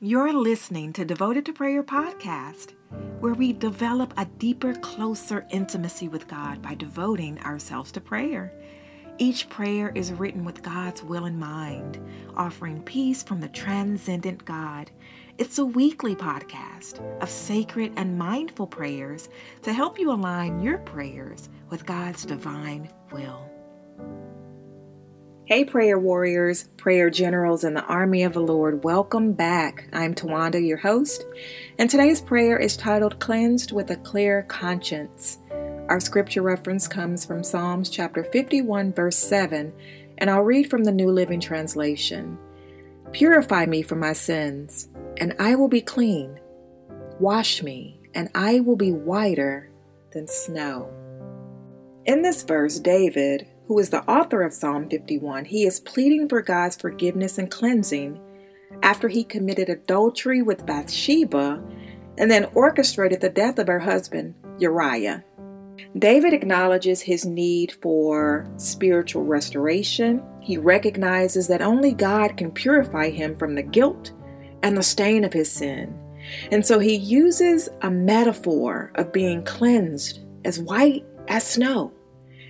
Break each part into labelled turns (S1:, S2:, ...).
S1: You're listening to Devoted to Prayer podcast, where we develop a deeper, closer intimacy with God by devoting ourselves to prayer. Each prayer is written with God's will in mind, offering peace from the transcendent God. It's a weekly podcast of sacred and mindful prayers to help you align your prayers with God's divine will. Hey, prayer warriors, prayer generals, and the army of the Lord, welcome back. I'm Tawanda, your host, and today's prayer is titled Cleansed with a Clear Conscience. Our scripture reference comes from Psalms chapter 51, verse 7, and I'll read from the New Living Translation. Purify me from my sins, and I will be clean. Wash me, and I will be whiter than snow. In this verse, David, who is the author of Psalm 51, he is pleading for God's forgiveness and cleansing after he committed adultery with Bathsheba and then orchestrated the death of her husband, Uriah. David acknowledges his need for spiritual restoration. He recognizes that only God can purify him from the guilt and the stain of his sin. And so he uses a metaphor of being cleansed as white as snow.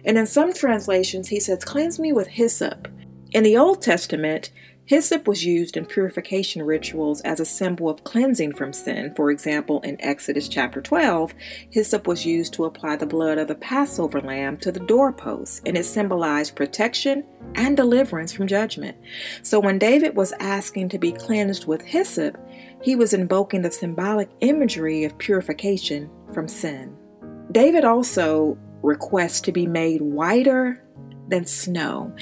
S1: And in some translations, he says, Cleanse me with hyssop. In the Old Testament, Hyssop was used in purification rituals as a symbol of cleansing from sin. For example, in Exodus chapter 12, hyssop was used to apply the blood of the Passover lamb to the doorposts, and it symbolized protection and deliverance from judgment. So when David was asking to be cleansed with hyssop, he was invoking the symbolic imagery of purification from sin. David also requests to be made whiter than snow.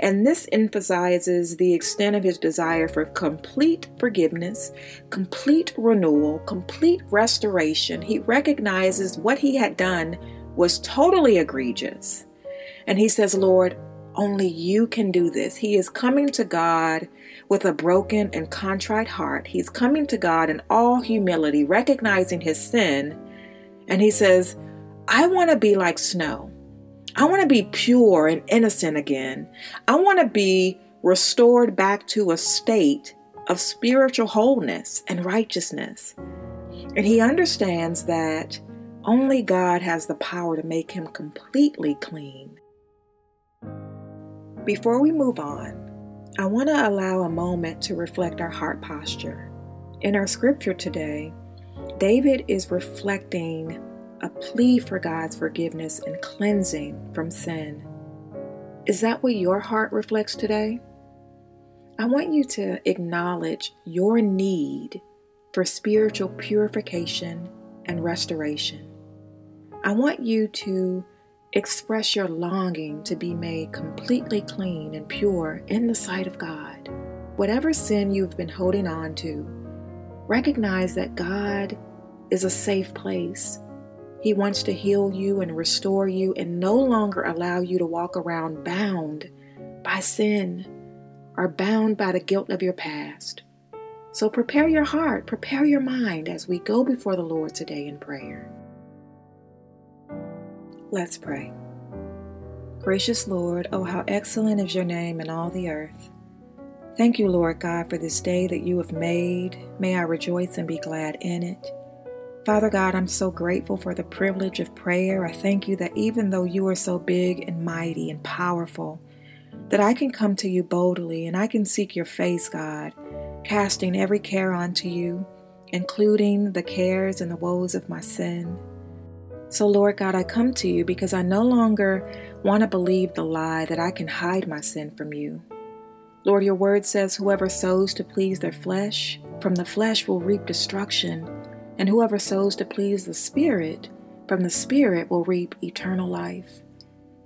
S1: And this emphasizes the extent of his desire for complete forgiveness, complete renewal, complete restoration. He recognizes what he had done was totally egregious. And he says, Lord, only you can do this. He is coming to God with a broken and contrite heart. He's coming to God in all humility, recognizing his sin. And he says, I want to be like snow. I want to be pure and innocent again. I want to be restored back to a state of spiritual wholeness and righteousness. And he understands that only God has the power to make him completely clean. Before we move on, I want to allow a moment to reflect our heart posture. In our scripture today, David is reflecting a plea for God's forgiveness and cleansing from sin. Is that what your heart reflects today? I want you to acknowledge your need for spiritual purification and restoration. I want you to express your longing to be made completely clean and pure in the sight of God. Whatever sin you've been holding on to, recognize that God is a safe place he wants to heal you and restore you and no longer allow you to walk around bound by sin or bound by the guilt of your past. So prepare your heart, prepare your mind as we go before the Lord today in prayer. Let's pray. Gracious Lord, oh, how excellent is your name in all the earth. Thank you, Lord God, for this day that you have made. May I rejoice and be glad in it. Father God, I'm so grateful for the privilege of prayer. I thank you that even though you are so big and mighty and powerful, that I can come to you boldly and I can seek your face, God, casting every care onto you, including the cares and the woes of my sin. So, Lord God, I come to you because I no longer want to believe the lie that I can hide my sin from you. Lord, your word says, Whoever sows to please their flesh, from the flesh will reap destruction and whoever sows to please the Spirit, from the Spirit will reap eternal life.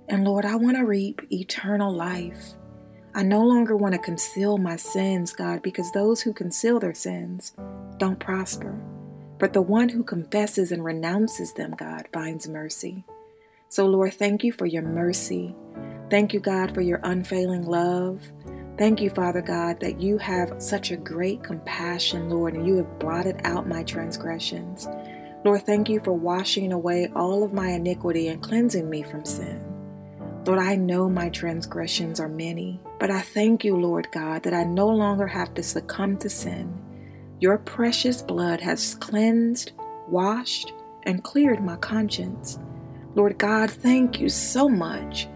S1: And Lord, I want to reap eternal life. I no longer want to conceal my sins, God, because those who conceal their sins don't prosper. But the one who confesses and renounces them, God, finds mercy. So, Lord, thank you for your mercy. Thank you, God, for your unfailing love. Thank you, Father God, that you have such a great compassion, Lord, and you have blotted out my transgressions. Lord, thank you for washing away all of my iniquity and cleansing me from sin. Lord, I know my transgressions are many, but I thank you, Lord God, that I no longer have to succumb to sin, Your precious blood has cleansed, washed, and cleared my conscience. Lord God, thank you so much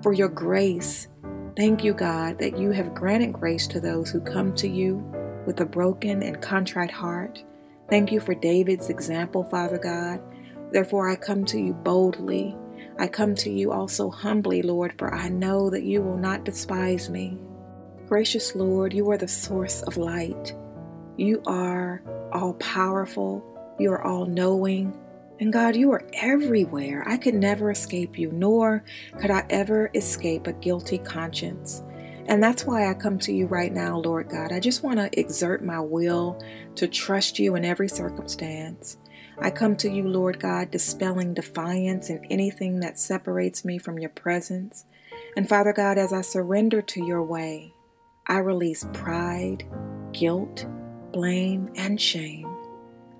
S1: for your grace. Thank you, God, that you have granted grace to those who come to you with a broken and contrite heart. Thank you for David's example, Father God. Therefore, I come to you boldly. I come to you also humbly, Lord, for I know that you will not despise me. Gracious Lord, you are the source of light. You are all powerful. You are all knowing. And God, you are everywhere. I could never escape you, nor could I ever escape a guilty conscience. And that's why I come to you right now, Lord God. I just want to exert my will to trust you in every circumstance. I come to you, Lord God, dispelling defiance in anything that separates me from your presence. And Father God, as I surrender to your way, I release pride, guilt, blame, and shame.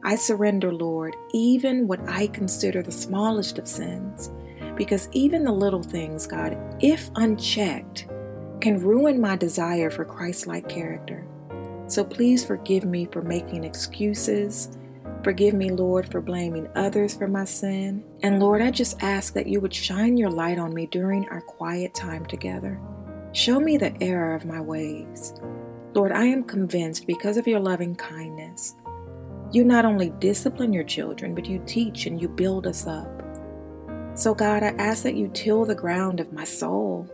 S1: I surrender, Lord, even what I consider the smallest of sins, because even the little things, God, if unchecked, can ruin my desire for Christ like character. So please forgive me for making excuses. Forgive me, Lord, for blaming others for my sin. And Lord, I just ask that you would shine your light on me during our quiet time together. Show me the error of my ways. Lord, I am convinced because of your loving kindness you not only discipline your children, but you teach and you build us up. So, God, I ask that you till the ground of my soul.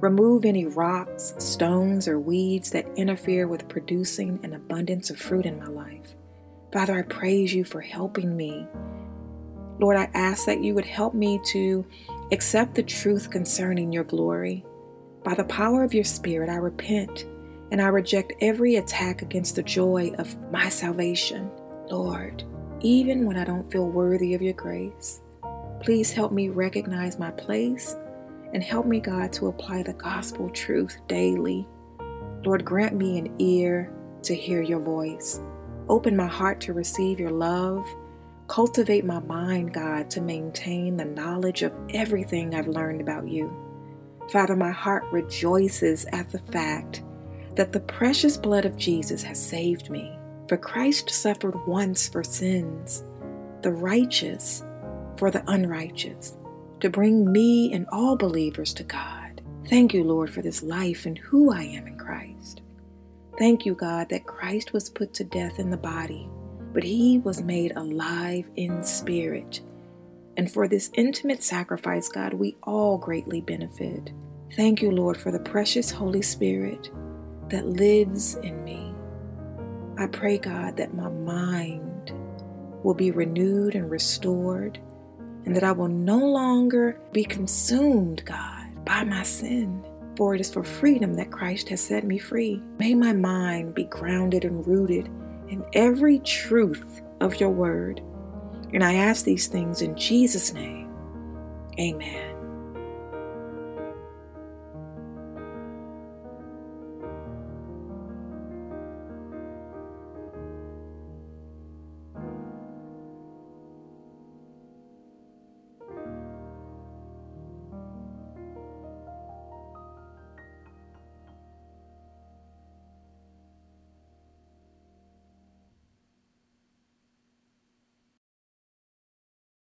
S1: Remove any rocks, stones, or weeds that interfere with producing an abundance of fruit in my life. Father, I praise you for helping me. Lord, I ask that you would help me to accept the truth concerning your glory. By the power of your Spirit, I repent and I reject every attack against the joy of my salvation. Lord, even when I don't feel worthy of your grace, please help me recognize my place and help me, God, to apply the gospel truth daily. Lord, grant me an ear to hear your voice. Open my heart to receive your love. Cultivate my mind, God, to maintain the knowledge of everything I've learned about you. Father, my heart rejoices at the fact that the precious blood of Jesus has saved me. For Christ suffered once for sins, the righteous for the unrighteous, to bring me and all believers to God. Thank you, Lord, for this life and who I am in Christ. Thank you, God, that Christ was put to death in the body, but he was made alive in spirit. And for this intimate sacrifice, God, we all greatly benefit. Thank you, Lord, for the precious Holy Spirit that lives in me I pray, God, that my mind will be renewed and restored, and that I will no longer be consumed, God, by my sin. For it is for freedom that Christ has set me free. May my mind be grounded and rooted in every truth of your word. And I ask these things in Jesus' name. Amen.